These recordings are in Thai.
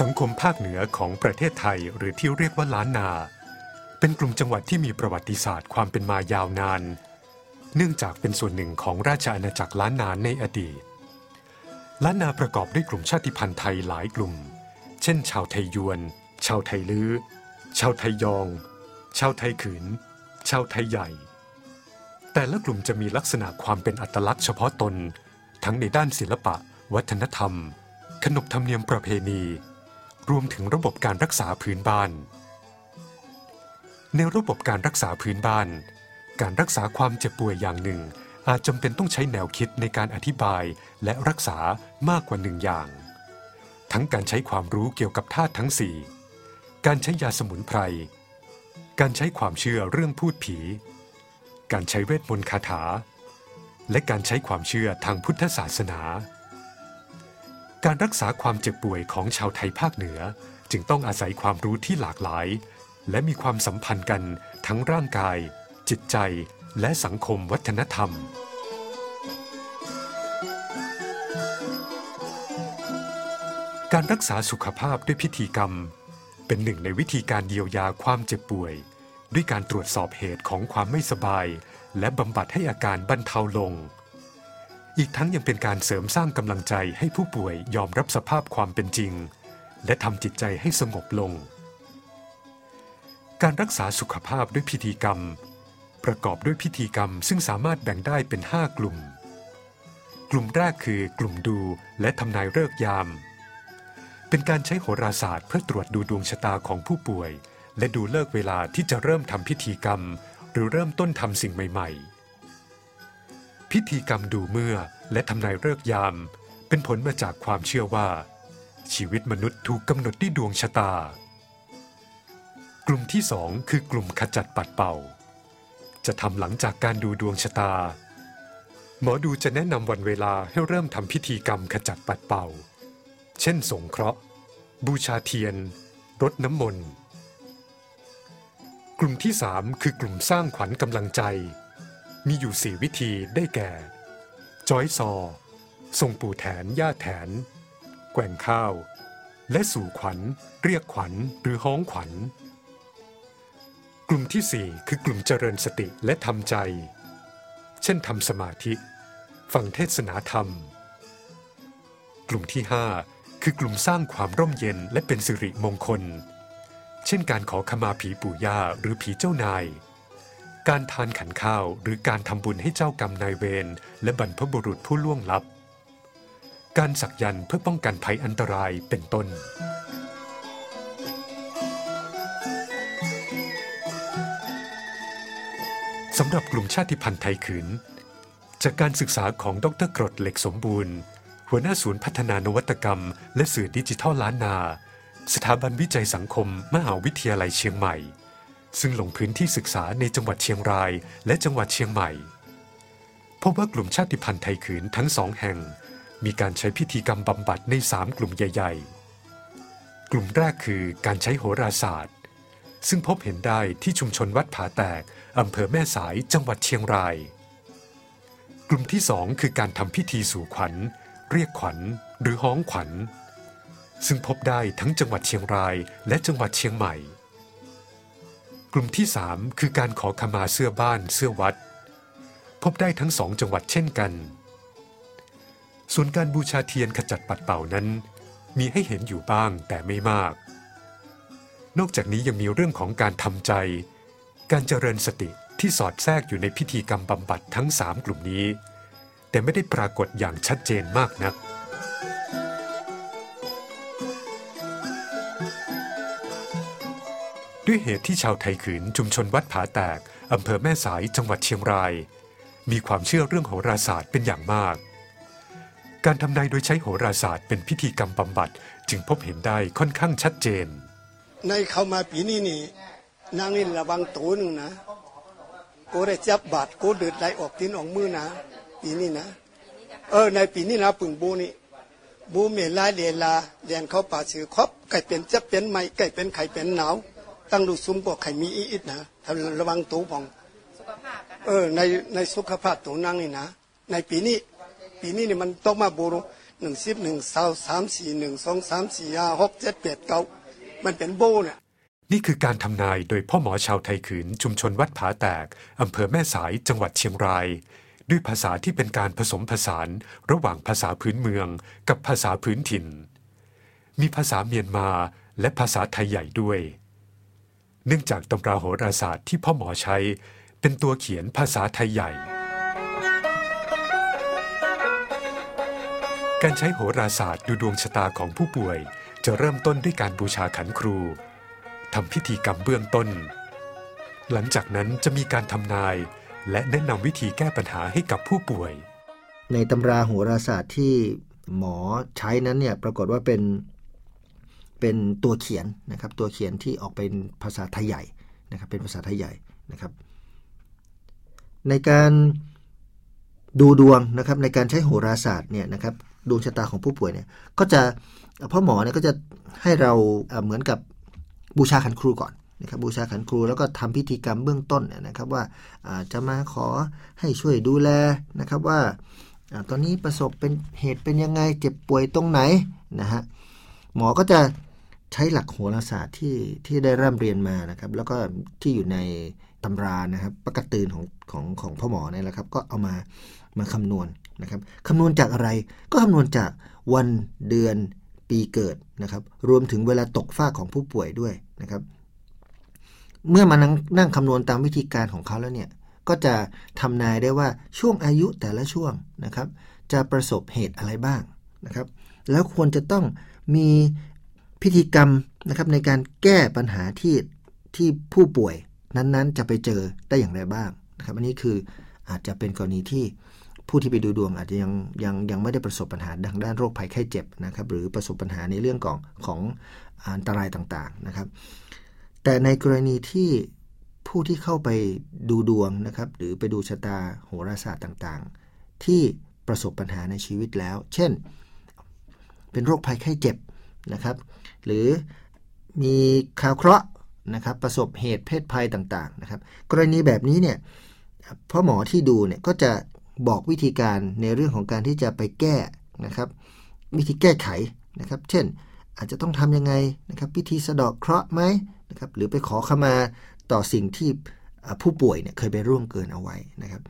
สังคมภาคเหนือของประเทศไทยหรือที่เรียกว่าล้านนา เป็นกลุ่มจังหวัดที่มีประวัติศาสตร์ความเป็นมายาวนาน เนื่องจากเป็นส่วนหนึ่งของราชอาณาจักรล้านนาในอดีต ล้านนาประกอบด้วยกลุ่มชาติพันธุ์ไทยหลายกลุ่ม เช่น ชาวไทยยวน ชาวไทยลื้อ ชาวไทยยอง ชาวไทยขืน ชาวไทยใหญ่ แต่ละกลุ่มจะมีลักษณะความเป็นอัตลักษณ์เฉพาะตน ทั้งในด้านศิลปะ วัฒนธรรม ขนบธรรมเนียมประเพณี รวมถึงระบบการรักษาพื้นบ้าน ในระบบการรักษาพื้นบ้าน การรักษาความเจ็บป่วยอย่างหนึ่ง อาจจำเป็นต้องใช้แนวคิดในการอธิบายและรักษามากกว่าหนึ่งอย่าง ทั้งการใช้ความรู้เกี่ยวกับธาตุทั้งสี่การใช้ยาสมุนไพร การใช้ความเชื่อเรื่องพูดผี การใช้เวทมนต์คาถา และการใช้ความเชื่อทางพุทธศาสนา การรักษาความเจ็บป่วยของชาวไทยภาคเหนือ จึงต้องอาศัยความรู้ที่หลากหลาย และมีความสัมพันธ์กันทั้งร่างกาย จิตใจ และสังคมวัฒนธรรม การรักษาสุขภาพด้วยพิธีกรรม เป็นหนึ่งในวิธีการเยียวยาความเจ็บป่วย ด้วยการตรวจสอบเหตุของความไม่สบาย และบำบัดให้อาการบรรเทาลง อีกทั้งยังเป็นการเสริมสร้างกำลังใจให้ผู้ป่วยยอมรับสภาพความเป็นจริง และทำจิตใจให้สงบลง การรักษาสุขภาพด้วยพิธีกรรม ประกอบด้วยพิธีกรรมซึ่งสามารถแบ่งได้เป็น 5 กลุ่ม กลุ่มแรกคือกลุ่มดูและทำนายฤกษ์ยาม เป็นการใช้โหราศาสตร์เพื่อตรวจดูดวงชะตาของผู้ป่วย และดูเลิกเวลาที่จะเริ่มทำพิธีกรรม หรือเริ่มต้นทำสิ่งใหม่ ๆ พิธีกรรมดูเมื่อและทำนายฤกษ์ยาม เป็นผลมาจากความเชื่อว่า ชีวิตมนุษย์ถูกกำหนดด้วยดวงชะตา กลุ่มที่สองคือกลุ่มขจัดปัดเป่า จะทำหลังจากการดูดวงชะตา หมอดูจะแนะนำวันเวลาให้เริ่มทำพิธีกรรมขจัดปัดเป่า เช่นสงเคราะห์ บูชาเทียนรดน้ำมนต์กลุ่มที่สามคือกลุ่มสร้างขวัญกำลังใจ มีอยู่สี่วิธีได้แก่จอยซอส่งปู่แถน ย่าแถน แกว่งข้าว และสู่ขวัญ เรียกขวัญหรือฮ้องขวัญ กลุ่มที่สี่คือกลุ่มเจริญสติและทำใจ เช่นทำสมาธิ ฟังเทศนาธรรม กลุ่มที่ห้าคือกลุ่มสร้างความร่มเย็นและเป็นสิริมงคล เช่นการขอขมาผีปู่ย่าหรือผีเจ้านาย การทานขันข้าวหรือการทำบุญให้เจ้ากรรมนายเวรและบรรพบุรุษผู้ล่วงลับ การสักยันเพื่อป้องกันภัยอันตรายเป็นต้น สำหรับกลุ่มชาติพันธุ์ไทยขืน จากการศึกษาของดรกรดเหล็กสมบูรณ์ หัวหน้าศูนย์พัฒนานวัตกรรม และสื่อดิจิทัลล้านนา สถาบันวิจัยสังคม มหาวิทยาลัยเชียงใหม่ ซึ่งลงพื้นที่ศึกษาในจังหวัดเชียงรายและจังหวัดเชียงใหม่พบว่ากลุ่มชาติพันธุ์ไทยขืนทั้งสองแห่ง มีการใช้พิธีกรรมบำบัดใน 3 กลุ่มใหญ่ ๆ กลุ่มแรกคือการใช้โหราศาสตร์ ซึ่งพบเห็นได้ที่ชุมชนวัดผาแตกอำเภอแม่สายจังหวัดเชียงราย กลุ่มที่สองคือการทำพิธีสู่ขวัญ เรียกขวัญ หรือฮ้องขวัญ ซึ่งพบได้ทั้งจังหวัดเชียงรายและจังหวัดเชียงใหม่ กลุ่มที่สามคือการขอขมาเสื้อบ้านเสื้อวัด พบได้ทั้งสองจังหวัดเช่นกัน ส่วนการบูชาเทียนขจัดปัดเป่านั้น มีให้เห็นอยู่บ้างแต่ไม่มาก นอกจากนี้ยังมีเรื่องของการทำใจ การเจริญสติที่สอดแทรกอยู่ในพิธีกรรมบำบัดทั้ง 3 กลุ่มนี้ แต่ไม่ได้ปรากฏอย่างชัดเจนมากนัก ด้วยเหตุที่ชาวไทยขืนชุมชนวัดผาแตกอำเภอแม่สายจังหวัดเชียงราย มีความเชื่อเรื่องโหราศาสตร์เป็นอย่างมาก การทำนายโดยใช้โหราศาสตร์เป็นพิธีกรรมบำบัดจึงพบเห็นได้ค่อนข้างชัดเจน ในเข้ามาปีนี้นี่นางนี่ระวังตัวหนึ่งนะกูได้จับบาดกูเดือดไหลออกตินออกมือนะปีนี้นะ เออในปีนี้นะปึงบูนี่บูเมลาเดลาเรียนเขาป่าสือครบไก่เป็นจะเป็นไม่ไก่เป็นไข่เป็นหนาว ตั้งดูซุ้มกว่าไข่มีอีดนะทำระวังตัวพองเออในในสุขภาพตัวนางนี่นะ ในปีนี้ ปีนี้นี่มันต้องมาบูรุหนึ่งสิบหนึ่งสาวสามสี่หนึ่งสองสามสี่ห้าหกเจ็ดแปดเก้ามันเป็นโบเนี่ยนี่คือการทำนายโดยพ่อหมอชาวไทยขืน ชุมชนวัดผาแตกอำเภอแม่สายจังหวัดเชียงราย ด้วยภาษาที่เป็นการผสมผสาน ระหว่างภาษาพื้นเมืองกับภาษาพื้นถิ่น มีภาษาเมียนมาและภาษาไทยใหญ่ด้วย เนื่องจากตำราโหราศาสตร์ที่พ่อหมอใช้เป็นตัวเขียนภาษาไทยใหญ่ การใช้โหราศาสตร์ดูดวงชะตาของผู้ป่วย จะเริ่มต้นด้วยการบูชาขันครูทำพิธีกรรมเบื้องต้น หลังจากนั้นจะมีการทำนาย และแนะนำวิธีแก้ปัญหาให้กับผู้ป่วย ในตำราโหราศาสตร์ที่หมอใช้นั้นเนี่ยปรากฏว่าเป็น เป็นตัวเขียนนะครับ ตัวเขียนที่ออกเป็นภาษาไทยใหญ่นะครับ เป็นภาษาไทยใหญ่นะครับ ในการดูดวงนะครับ ในการใช้โหราศาสตร์เนี่ยนะครับดวงชะตาของผู้ป่วยเนี่ย ก็จะพ่อหมอเนี่ยก็จะให้เราเหมือนกับบูชาขันครูก่อนนะครับบูชาขันครูแล้วก็ทำพิธีกรรมเบื้องต้นนะครับ ว่าจะมาขอให้ช่วยดูแลนะครับว่าตอนนี้ประสบเป็นเหตุเป็นยังไงเจ็บป่วยตรงไหนนะฮะหมอก็จะ ใช้หลักโหราศาสตร์ที่ที่ได้ร่ำเรียนมานะครับ แล้วก็ที่อยู่ในตำรานะครับประกาศตื่นของของของพ่อหมอเนี่ยแหละครับ ก็เอามามาคำนวณนะครับคำนวณจากอะไรก็คำนวณจากวันเดือนปีเกิดนะครับ รวมถึงเวลาตกฟาของผู้ป่วยด้วยนะครับ เมื่อมานั่งนั่งคำนวณตามวิธีการของเขาแล้วเนี่ยก็จะทำนายได้ว่าช่วงอายุแต่ละช่วงนะครับ จะประสบเหตุอะไรบ้างนะครับ แล้วควรจะต้องมี พิธีกรรมนะครับในการแก้ปัญหาที่ที่ผู้ป่วยนั้นๆ จะไปเจอได้อย่างไรบ้างนะครับอันนี้คืออาจจะเป็นกรณีที่ผู้ที่ไปดูดวงอาจจะยังยังยังไม่ได้ประสบปัญหาทางด้านโรคภัยไข้เจ็บนะครับหรือประสบปัญหาในเรื่องของของอันตรายต่างๆนะครับ แต่ในกรณีที่ผู้ที่เข้าไปดูดวงนะครับหรือไปดูชะตาโหราศาสตร์ต่างๆ ที่ประสบปัญหาในชีวิตแล้ว เช่น เป็นโรคภัยไข้เจ็บ นะครับหรือมีข่าวเคราะห์นะครับประสบเหตุเพศภัยต่างๆนะครับกรณีแบบนี้เนี่ยพ่อหมอที่ดูเนี่ยก็จะบอกวิธีการในเรื่องของการที่จะไปแก้นะครับ วิธีแก้ไขนะครับ เช่น อาจจะต้องทำยังไงนะครับพิธีสะเดอกเคราะห์ไหมนะครับหรือไปขอขมาต่อสิ่งที่ผู้ป่วยเนี่ยเคยไปร่วงเกินเอาไว้นะครับ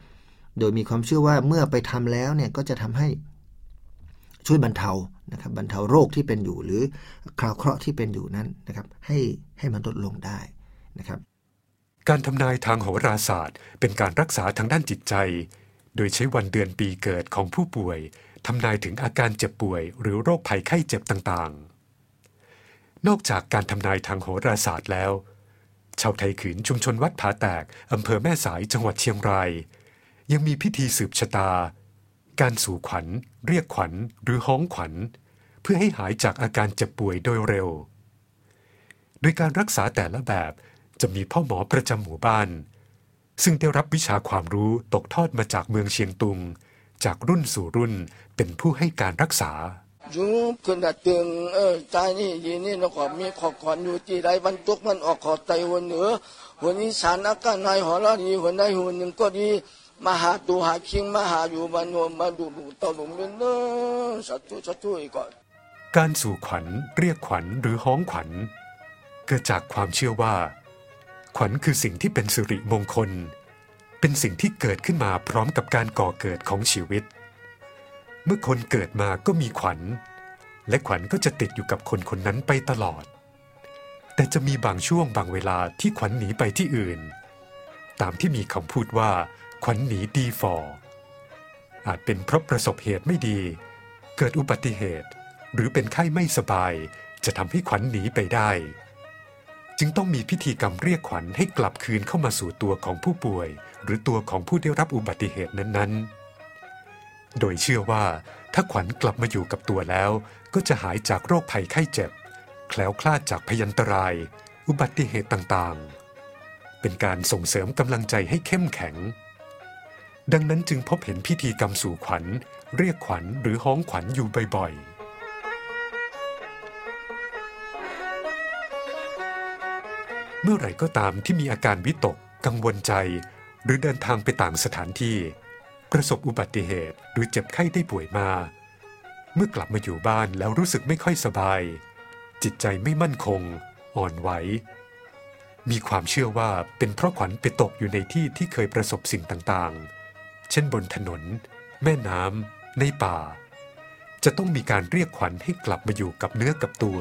โดยมีความเชื่อว่าเมื่อไปทำแล้วเนี่ยก็จะทำให้ ช่วยบรรเทานะครับบรรเทาโรคที่เป็นอยู่หรือคราวเคราะห์ที่เป็นอยู่นั้นนะครับให้ให้มันลดลงได้นะครับการทำนายทางโหราศาสตร์ เป็นการรักษาทางด้านจิตใจ โดยใช้วันเดือนปีเกิดของผู้ป่วยทำนายถึงอาการเจ็บป่วย หรือโรคภัยไข้เจ็บต่างๆ นอกจากการทำนายทางโหราศาสตร์แล้ว ชาวไทยขืนชุมชนวัดผาแตกอำเภอแม่สายจังหวัดเชียงราย ยังมีพิธีสืบชะตา การสู่ขวัญ เรียกขวัญ หรือฮ้องขวัญ เพื่อให้หายจากอาการเจ็บป่วยโดยเร็ว โดยการรักษาแต่ละแบบจะมีพ่อหมอประจำหมู่บ้าน ซึ่งได้รับวิชาความรู้ตกทอดมาจากเมืองเชียงตุง จากรุ่นสู่รุ่นเป็นผู้ให้การรักษายุบขึ้นดัดตึงเออใจนี่ยีนี่แล้วก็มีขอบขวัญอยู่ที่ใดบรรทุกมันออกขอบไตหัวเหนือหัวนี้สารอากาศในหอละดีหัวใดหัวหนึ่งก็ดี มหาตูหาคิงมหาอยู่มานวมมาดูดูตลุมเนเด้อสัตว์สัตว์อีกก่อนการสู่ขวัญเรียกขวัญหรือฮ้องขวัญ เกิดจากความเชื่อว่า ขวัญคือสิ่งที่เป็นสิริมงคล เป็นสิ่งที่เกิดขึ้นมาพร้อมกับการก่อเกิดของชีวิต เมื่อคนเกิดมาก็มีขวัญ และขวัญก็จะติดอยู่กับคนคนนั้นไปตลอด แต่จะมีบางช่วงบางเวลาที่ขวัญหนีไปที่อื่น ตามที่มีคำพูดว่า ขวัญหนีดีฟออาจเป็นเพราะประสบเหตุไม่ดี เกิดอุบัติเหตุ หรือเป็นไข้ไม่สบาย จะทำให้ขวัญหนีไปได้ จึงต้องมีพิธีกรรมเรียกขวัญให้กลับคืนเข้ามาสู่ตัวของผู้ป่วย หรือตัวของผู้ได้รับอุบัติเหตุนั้นๆ โดยเชื่อว่าถ้าขวัญกลับมาอยู่กับตัวแล้ว ก็จะหายจากโรคภัยไข้เจ็บ แคล้วคลาดจากพยันตราย อุบัติเหตุต่างๆ เป็นการส่งเสริมกำลังใจให้เข้มแข็ง ดังนั้นจึงพบเห็นพิธีกรรมสู่ขวัญ เรียกขวัญหรือฮ้องขวัญอยู่บ่อยๆเมื่อไหร่ก็ตามที่มีอาการวิตก กังวลใจ หรือเดินทางไปต่างสถานที่ ประสบอุบัติเหตุหรือเจ็บไข้ได้ป่วยมา เมื่อกลับมาอยู่บ้านแล้วรู้สึกไม่ค่อยสบาย จิตใจไม่มั่นคง อ่อนไหว มีความเชื่อว่าเป็นเพราะขวัญไปตกอยู่ในที่ที่เคยประสบสิ่งต่างๆ เช่นบนถนน แม่น้ำในป่า จะต้องมีการเรียกขวัญให้กลับมาอยู่กับเนื้อกับตัว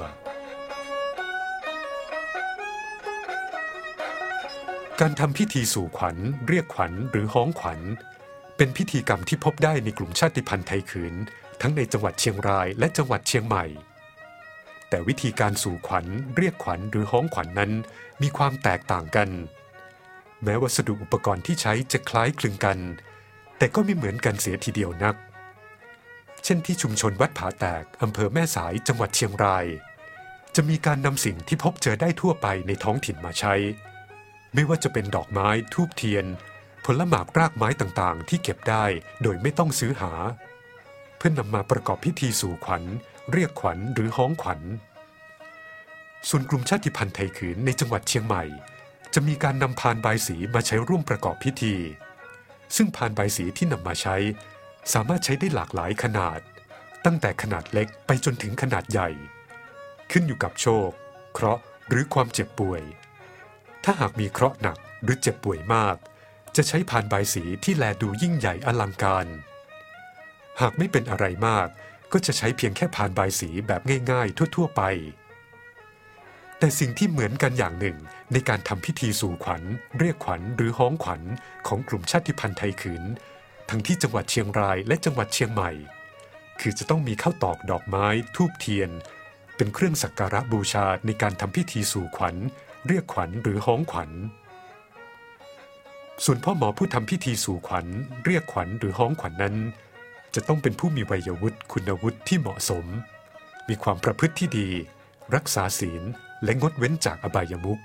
การทำพิธีสู่ขวัญ เรียกขวัญหรือฮ้องขวัญ เป็นพิธีกรรมที่พบได้ในกลุ่มชาติพันธุ์ไทยขืน ทั้งในจังหวัดเชียงรายและจังหวัดเชียงใหม่แต่วิธีการสู่ขวัญ เรียกขวัญหรือฮ้องขวัญนนั้น มีความแตกต่างกัน แม้วัสดุอุปกรณ์ที่ใช้จะคล้ายคลึงกัน แต่ก็ไม่เหมือนกันเสียทีเดียวนัก เช่นที่ชุมชนวัดผาแตกอำเภอแม่สายจังหวัดเชียงราย จะมีการนำสิ่งที่พบเจอได้ทั่วไปในท้องถิ่นมาใช้ ไม่ว่าจะเป็นดอกไม้ทูบเทียน ผลหมากรากไม้ต่างๆ ที่เก็บได้โดยไม่ต้องซื้อหา เพื่อนำมาประกอบพิธีสู่ขวัญ เรียกขวัญหรือฮ้องขวัญ ส่วนกลุ่มชาติพันธุ์ไทยขืนในจังหวัดเชียงใหม่ จะมีการนำพานบายสีมาใช้ร่วมประกอบพิธี ซึ่งพานบายสีที่นำมาใช้ สามารถใช้ได้หลากหลายขนาด ตั้งแต่ขนาดเล็กไปจนถึงขนาดใหญ่ ขึ้นอยู่กับโชค เคราะห์หรือความเจ็บป่วย ถ้าหากมีเคราะห์หนักหรือเจ็บป่วยมาก จะใช้พานบายสีที่แลดูยิ่งใหญ่อลังการ หากไม่เป็นอะไรมาก ก็จะใช้เพียงแค่พานบายสีแบบง่าย ๆ ทั่ว ๆ ไป แต่สิ่งที่เหมือนกันอย่างหนึ่ง ในการทำพิธีสู่ขวัญ เรียกขวัญหรือฮ้องขวัญของกลุ่มชาติพันธุ์ไทยขืน ทั้งที่จังหวัดเชียงรายและจังหวัดเชียงใหม่ คือจะต้องมีข้าวตอกดอกไม้ทูบเทียน เป็นเครื่องสักการะบูชาในการทำพิธีสู่ขวัญ เรียกขวัญหรือฮ้องขวัญ ส่วนพ่อหมอผู้ทำพิธีสู่ขวัญ เรียกขวัญหรือฮ้องขวัญนั้น จะต้องเป็นผู้มีวัยวุฒิคุณวุฒิที่เหมาะสม มีความประพฤติที่ดี รักษาศีล และงดเว้นจากอบายมุข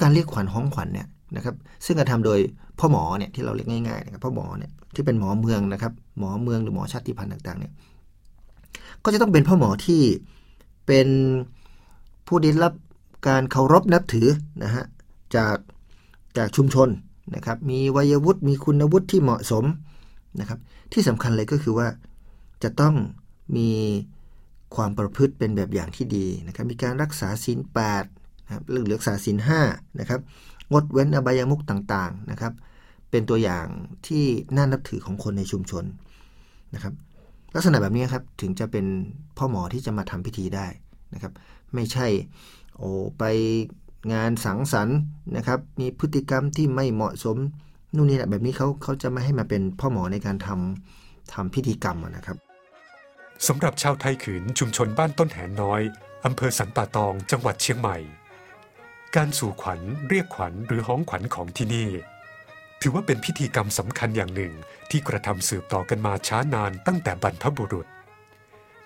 การเรียกขวัญห้องขวัญเนี่ยนะครับซึ่งกระทำโดยพ่อหมอเนี่ยที่เราเรียกง่ายๆนะครับพ่อหมอเนี่ยที่เป็นหมอเมืองนะครับ หมอเมืองหรือหมอชาติพันธุ์ต่างๆเนี่ยก็จะต้องเป็นพ่อหมอที่เป็นผู้ได้รับการเคารพนับถือนะฮะจากจากชุมชนนะครับ มีวัยวุฒิมีคุณวุฒิที่เหมาะสมนะครับ ที่สำคัญเลยก็คือว่าจะต้องมี ความประพฤติเป็นแบบอย่างที่ดีนะครับมีการรักษาศีลแปดนะครับหรือรักษาศีลห้านะครับงดเว้นอบายมุขต่างๆนะครับ เป็นตัวอย่างที่น่านับถือของคนในชุมชนนะครับ ลักษณะแบบนี้ครับถึงจะเป็นพ่อหมอที่จะมาทำพิธีได้นะครับ ไม่ใช่โอ้ไปงานสังสรรค์นะครับ มีพฤติกรรมที่ไม่เหมาะสมนู่นนี่แหละแบบนี้เขาเขาจะไม่ให้มาเป็นพ่อหมอในการทำทำพิธีกรรมนะครับ สำหรับชาวไทยขืนชุมชนบ้านต้นแหนน้อยอำเภอสันป่าตองจังหวัดเชียงใหม่ การสู่ขวัญเรียกขวัญหรือฮ้องขวัญของที่นี่ ถือว่าเป็นพิธีกรรมสำคัญอย่างหนึ่งที่กระทำสืบต่อกันมาช้านานตั้งแต่บรรพบุรุษ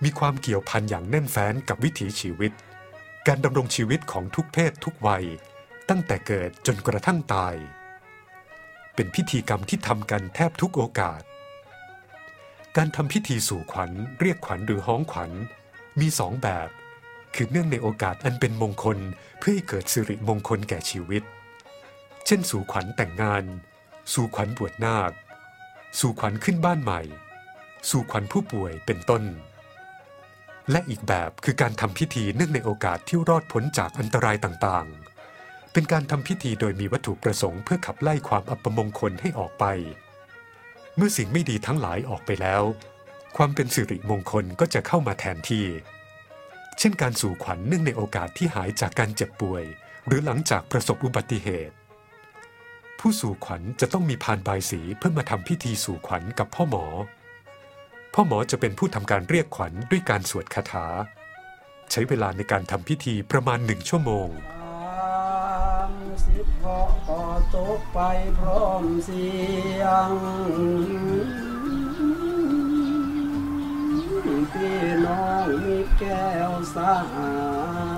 มีความเกี่ยวพันอย่างแน่นแฟ้นกับวิถีชีวิต การดำรงชีวิตของทุกเพศทุกวัย ตั้งแต่เกิดจนกระทั่งตาย เป็นพิธีกรรมที่ทำกันแทบทุกโอกาส การทำพิธีสู่ขวัญ เรียกขวัญหรือฮ้องขวัญ มีสองแบบ คือเนื่องในโอกาสอันเป็นมงคลเพื่อให้เกิดสิริมงคลแก่ชีวิต เช่น สู่ขวัญแต่งงาน สู่ขวัญบวชนาค สู่ขวัญขึ้นบ้านใหม่ สู่ขวัญผู้ป่วยเป็นต้น และอีกแบบคือการทำพิธีเนื่องในโอกาสที่รอดพ้นจากอันตรายต่างๆ เป็นการทำพิธีโดยมีวัตถุประสงค์เพื่อขับไล่ความอัปมงคลให้ออกไป เมื่อสิ่งไม่ดีทั้งหลายออกไปแล้ว ความเป็นสิริมงคลก็จะเข้ามาแทนที่ เช่นการสู่ขวัญเนื่องในโอกาสที่หายจากการเจ็บป่วย หรือหลังจากประสบอุบัติเหตุ ผู้สู่ขวัญจะต้องมีพานบายสีเพื่อมาทำพิธีสู่ขวัญกับพ่อหมอ พ่อหมอจะเป็นผู้ทำการเรียกขวัญด้วยการสวดคาถา ใช้เวลาในการทำพิธีประมาณหนึ่งชั่วโมง สิบเพอต่อจบไปพร้อมเสียงพี่น้องมีแก้วสา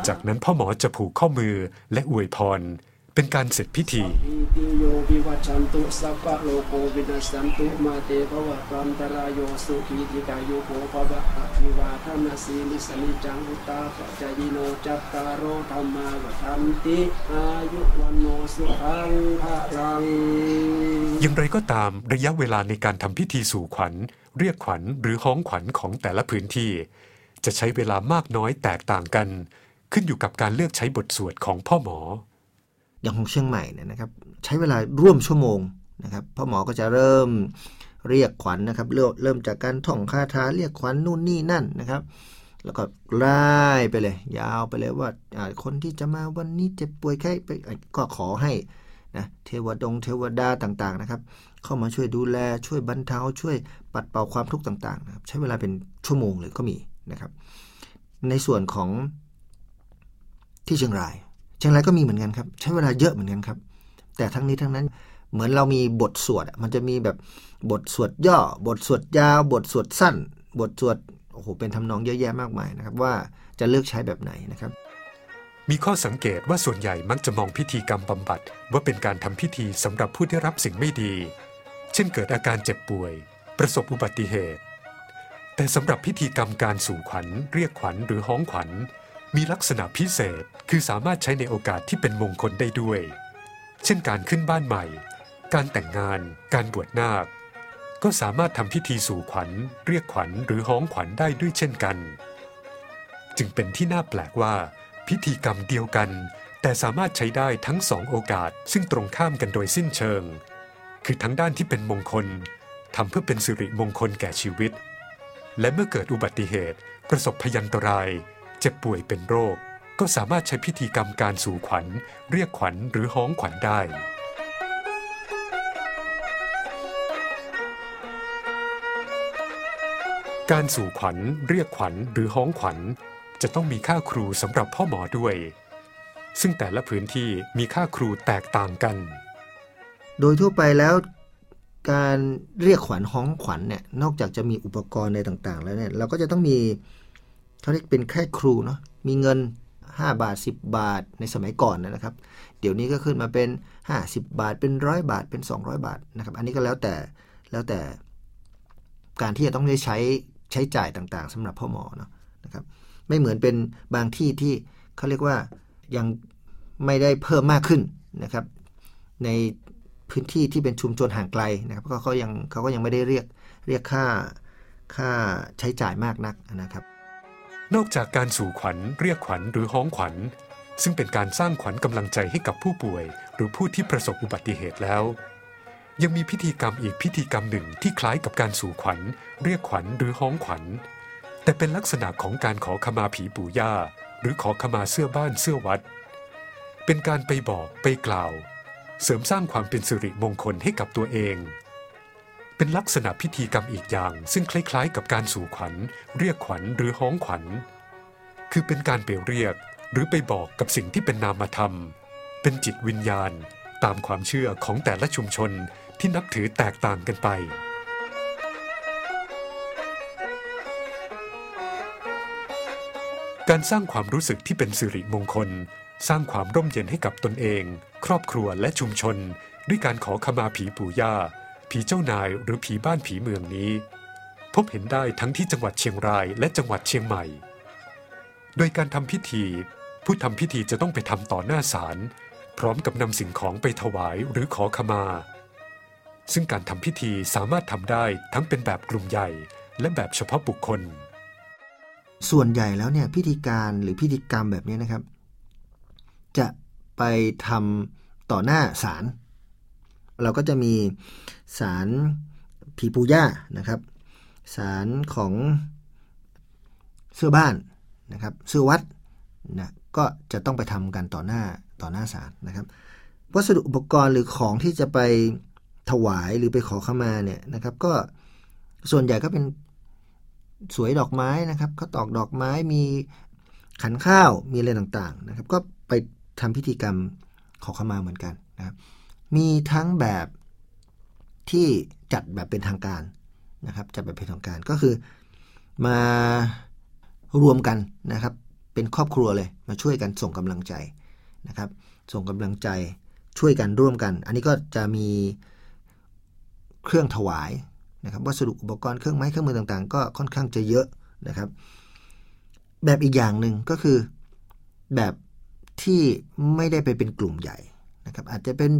จากนั้นพ่อหมอจะผูกข้อมือและอวยพร เป็นการเสร็จพิธีอิติโยวิวัชชันตุสัพพะโลโกวินัสสันตุมาเตภวะตันตรายโยสุขีติกายุโภภวะอภิวาทนาสีลิสนิจังอุตตาปัจจยิโนจัตตารโอธรรมาวัฏันติอายุวันโนสุขังภะรังอย่างไรก็ตามระยะเวลาในการทำพิธีสู่ขวัญ เรียกขวัญหรือฮ้องขวัญของแต่ละพื้นที่ จะใช้เวลามากน้อยแตกต่างกัน ขึ้นอยู่กับการเลือกใช้บทสวดของพ่อหมอ อย่างของเชียงใหม่เนี่ยนะครับใช้เวลาร่วมชั่วโมงนะครับพ่อหมอก็จะเริ่มเรียกขวัญนะครับ เริ่มจากการท่องคาถาเรียกขวัญนู่นนี่นั่นนะครับ แล้วก็ไล่ไปเลย ยาวไปเลยว่าอ่าคนที่จะมาวันนี้เจ็บป่วยแค่ไปก็ขอให้นะเทวดงเทวดาต่างๆนะครับ เข้ามาช่วยดูแลช่วยบรรเทาช่วยปัดเป่าความทุกข์ต่างๆนะครับใช้เวลาเป็นชั่วโมงเลยก็มีนะครับ ในส่วนของที่เชียงราย เชียงรายก็มีเหมือนกันครับ ใช้เวลาเยอะเหมือนกันครับ แต่ทั้งนี้ทั้งนั้นเหมือนเรามีบทสวดมันจะมีแบบบทสวดย่อ บทสวดยาว บทสวดสั้น บทสวดโอ้โหเป็นทำนองเยอะแยะมากมายนะครับ ว่าจะเลือกใช้แบบไหนนะครับ มีข้อสังเกตว่าส่วนใหญ่มักจะมองพิธีกรรมบำบัด ว่าเป็นการทำพิธีสำหรับผู้ที่รับสิ่งไม่ดี เช่นเกิดอาการเจ็บป่วย ประสบอุบัติเหตุ แต่สำหรับพิธีกรรมการสู่ขวัญ เรียกขวัญหรือฮ้องขวัญ มีลักษณะพิเศษคือสามารถใช้ในโอกาสที่เป็นมงคลได้ด้วย เช่นการขึ้นบ้านใหม่ การแต่งงาน การบวชนาค ก็สามารถทำพิธีสู่ขวัญ เรียกขวัญหรือฮ้องขวัญได้ด้วยเช่นกัน จึงเป็นที่น่าแปลกว่า พิธีกรรมเดียวกัน แต่สามารถใช้ได้ทั้งสองโอกาส ซึ่งตรงข้ามกันโดยสิ้นเชิง คือทั้งด้านที่เป็นมงคลทำเพื่อเป็นสิริมงคลแก่ชีวิต และเมื่อเกิดอุบัติเหตุประสบพยันตราย เจ็บป่วยเป็นโรค ก็สามารถใช้พิธีกรรมการสู่ขวัญ เรียกขวัญหรือฮ้องขวัญได้ การสู่ขวัญ เรียกขวัญหรือฮ้องขวัญ จะต้องมีค่าครูสำหรับพ่อหมอด้วย ซึ่งแต่ละพื้นที่มีค่าครูแตกต่างกัน โดยทั่วไปแล้วการเรียกขวัญฮ้องขวัญเนี่ยนอกจากจะมีอุปกรณ์ในต่าง ๆ แล้วเนี่ยเราก็จะต้องมี เขาเรียกเป็นแค่ครูเนาะมีเงิน 5 บาท 10 บาทในสมัยก่อนนะครับ เดี๋ยวนี้ก็ขึ้นมาเป็น 50 บาทเป็นร้อยบาทเป็น 200 บาทนะครับ อันนี้ก็แล้วแต่แล้วแต่การที่จะต้องได้ใช้ใช้จ่ายต่างๆสำหรับพ่อหมอเนาะนะครับ ไม่เหมือนเป็นบางที่ที่เขาเรียกว่ายังไม่ได้เพิ่มมากขึ้นนะครับ ในพื้นที่ที่เป็นชุมชนห่างไกลนะครับก็เขายังเขาก็ยังไม่ได้เรียกเรียกค่าค่าใช้จ่ายมากนักนะครับ นอกจากการสู่ขวัญ เรียกขวัญหรือฮ้องขวัญ ซึ่งเป็นการสร้างขวัญกำลังใจให้กับผู้ป่วย หรือผู้ที่ประสบอุบัติเหตุแล้ว ยังมีพิธีกรรมอีกพิธีกรรมหนึ่งที่คล้ายกับการสู่ขวัญ เรียกขวัญหรือฮ้องขวัญ แต่เป็นลักษณะของการขอขมาผีปู่ย่า หรือขอขมาเสื้อบ้านเสื้อวัด เป็นการไปบอกไปกล่าว เสริมสร้างความเป็นสิริมงคลให้กับตัวเอง เป็นลักษณะพิธีกรรมอีกอย่าง ซึ่งคล้ายๆ กับการสู่ขวัญ เรียกขวัญหรือฮ้องขวัญ คือเป็นการไปเรียก หรือไปบอกกับสิ่งที่เป็นนามธรรม เป็นจิตวิญญาณ ตามความเชื่อของแต่ละชุมชนที่นับถือแตกต่างกันไปการสร้างความรู้สึกที่เป็นสิริมงคล สร้างความร่มเย็นให้กับตนเอง ครอบครัวและชุมชน ด้วยการขอขมาผีปู่ย่า ผีเจ้านายหรือผีบ้านผีเมืองนี้ พบเห็นได้ทั้งที่จังหวัดเชียงรายและจังหวัดเชียงใหม่ โดยการทำพิธี ผู้ทำพิธีจะต้องไปทำต่อหน้าศาลพร้อมกับนำสิ่งของไปถวายหรือขอขมา ซึ่งการทำพิธีสามารถทำได้ทั้งเป็นแบบกลุ่มใหญ่ และแบบเฉพาะบุคคล ส่วนใหญ่แล้วเนี่ยพิธีการหรือพิธีกรรมแบบนี้นะครับ จะไปทำต่อหน้าศาล เราก็จะมีศาลผีปูย่านะครับศาลของเสื้อบ้านนะครับเสื้อวัดนะก็จะต้องไปทำกันต่อหน้าต่อหน้าศาลนะครับ วัสดุอุปกรณ์หรือของที่จะไปถวายหรือไปขอขามาเนี่ยนะครับ ก็ส่วนใหญ่ก็เป็นสวยดอกไม้นะครับเขาตอกดอกไม้มีขันข้าวมีอะไรต่างๆนะครับ ก็ไปทำพิธีกรรมขอขามาเหมือนกันนะครับ มีทั้งแบบที่จัดแบบเป็นทางการนะครับ จัดแบบเป็นทางการก็คือมารวมกันนะครับ เป็นครอบครัวเลยมาช่วยกันส่งกำลังใจนะครับ ส่งกำลังใจช่วยกันร่วมกัน อันนี้ก็จะมีเครื่องถวายนะครับวัสดุอุปกรณ์เครื่องไม้เครื่องมือต่างๆ ก็ค่อนข้างจะเยอะนะครับ แบบอีกอย่างหนึ่งก็คือแบบที่ไม่ได้ไปเป็นกลุ่มใหญ่นะครับ อาจจะเป็น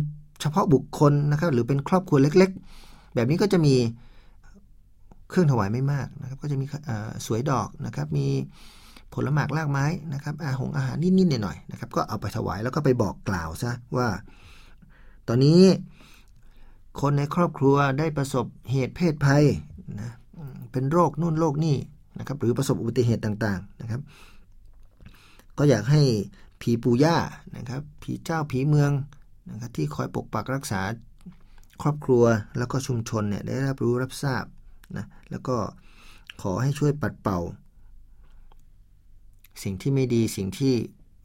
เฉพาะบุคคลนะครับ หรือเป็นครอบครัวเล็ก ๆ แบบนี้ก็จะมีเครื่องถวายไม่มากนะครับ ก็จะมีสวยดอกนะครับ มีผลหมากลากไม้นะครับ อาหงอาหารนิดๆหน่อยๆนะครับ ก็เอาไปถวายแล้วก็ไปบอกกล่าวซะว่า ตอนนี้คนในครอบครัวได้ประสบเหตุเพศภัยนะเป็นโรคนู่นโรคนี่นะครับ หรือประสบอุบัติเหตุต่างๆนะครับ ก็อยากให้ผีปู่ย่านะครับ ผีเจ้าผีเมือง นะครับที่คอยปกปักรักษาครอบครัวแล้วก็ชุมชนเนี่ยได้รับรู้รับทราบนะแล้วก็ขอให้ช่วยปัดเป่า สิ่งที่ไม่ดีสิ่งที่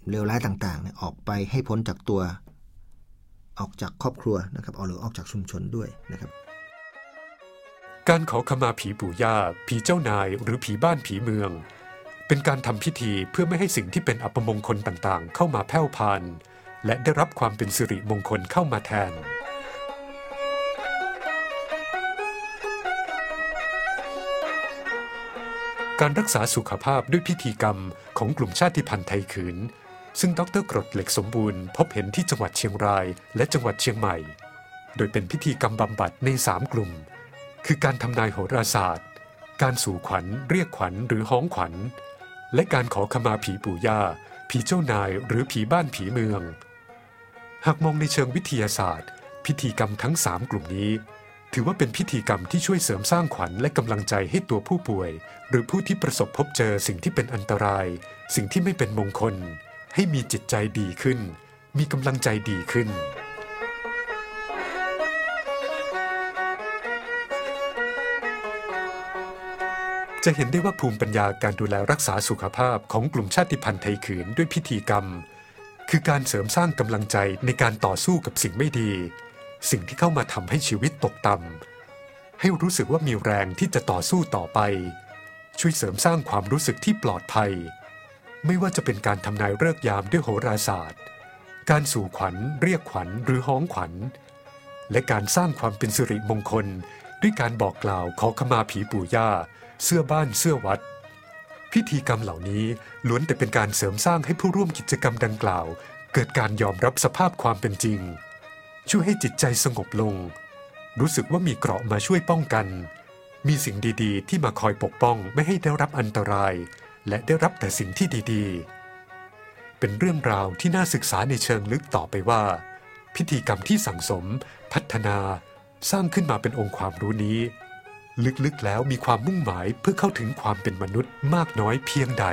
เลวร้ายต่างๆเนี่ยออกไปให้พ้นจากตัวออกจากครอบครัวนะครับเอาหรือออกจากชุมชนด้วยนะครับ การขอขมาผีปู่ย่าผีเจ้านายหรือผีบ้านผีเมือง เป็นการทำพิธีเพื่อไม่ให้สิ่งที่เป็นอัปมงคลต่างๆ เข้ามาแผ่พานธุ์ และได้รับความเป็นสิริมงคลเข้ามาแทน การรักษาสุขภาพด้วยพิธีกรรมของกลุ่มชาติพันธุ์ไทยขืน ซึ่งดรกรดเหล็กสมบูรณ์พบเห็นที่จังหวัดเชียงรายและจังหวัดเชียงใหม่ โดยเป็นพิธีกรรมบำบัดใน 3 กลุ่ม คือการทำนายโหราศาสตร์ การสู่ขวัญ เรียกขวัญหรือห้องขวัญและการขอขมาผีปู่ย่า ผีเจ้านายหรือผีบ้านผีเมือง หากมองในเชิงวิทยาศาสตร์ พิธีกรรมทั้ง 3 กลุ่มนี้ ถือว่าเป็นพิธีกรรมที่ช่วยเสริมสร้างขวัญและกำลังใจให้ตัวผู้ป่วย หรือผู้ที่ประสบพบเจอสิ่งที่เป็นอันตราย สิ่งที่ไม่เป็นมงคล ให้มีจิตใจดีขึ้น มีกำลังใจดีขึ้นจะเห็นได้ว่าภูมิปัญญาการดูแลรักษาสุขภาพของกลุ่มชาติพันธุ์ไทยขืนด้วยพิธีกรรม คือการเสริมสร้างกำลังใจในการต่อสู้กับสิ่งไม่ดี สิ่งที่เข้ามาทำให้ชีวิตตกต่ำให้รู้สึกว่ามีแรงที่จะต่อสู้ต่อไป ช่วยเสริมสร้างความรู้สึกที่ปลอดภัย ไม่ว่าจะเป็นการทำนายเลิกยามด้วยโหราศาสตร์ การสู่ขวัญ เรียกขวัญหรือห้องขวัญ และการสร้างความเป็นสิริมงคล ด้วยการบอกกล่าวขอขมาผีปู่ย่า เสื้อบ้านเสื้อวัด พิธีกรรมเหล่านี้ล้วนแต่เป็นการเสริมสร้างให้ผู้ร่วมกิจกรรมดังกล่าว เกิดการยอมรับสภาพความเป็นจริง ช่วยให้จิตใจสงบลง รู้สึกว่ามีเกราะมาช่วยป้องกัน มีสิ่งดีๆ ที่มาคอยปกป้องไม่ให้ได้รับอันตราย และได้รับแต่สิ่งที่ดีๆ เป็นเรื่องราวที่น่าศึกษาในเชิงลึกต่อไปว่า พิธีกรรมที่สั่งสม พัฒนา สร้างขึ้นมาเป็นองค์ความรู้นี้ ลึกๆแล้วมีความมุ่งหมายเพื่อเข้าถึงความเป็นมนุษย์มากน้อยเพียงใด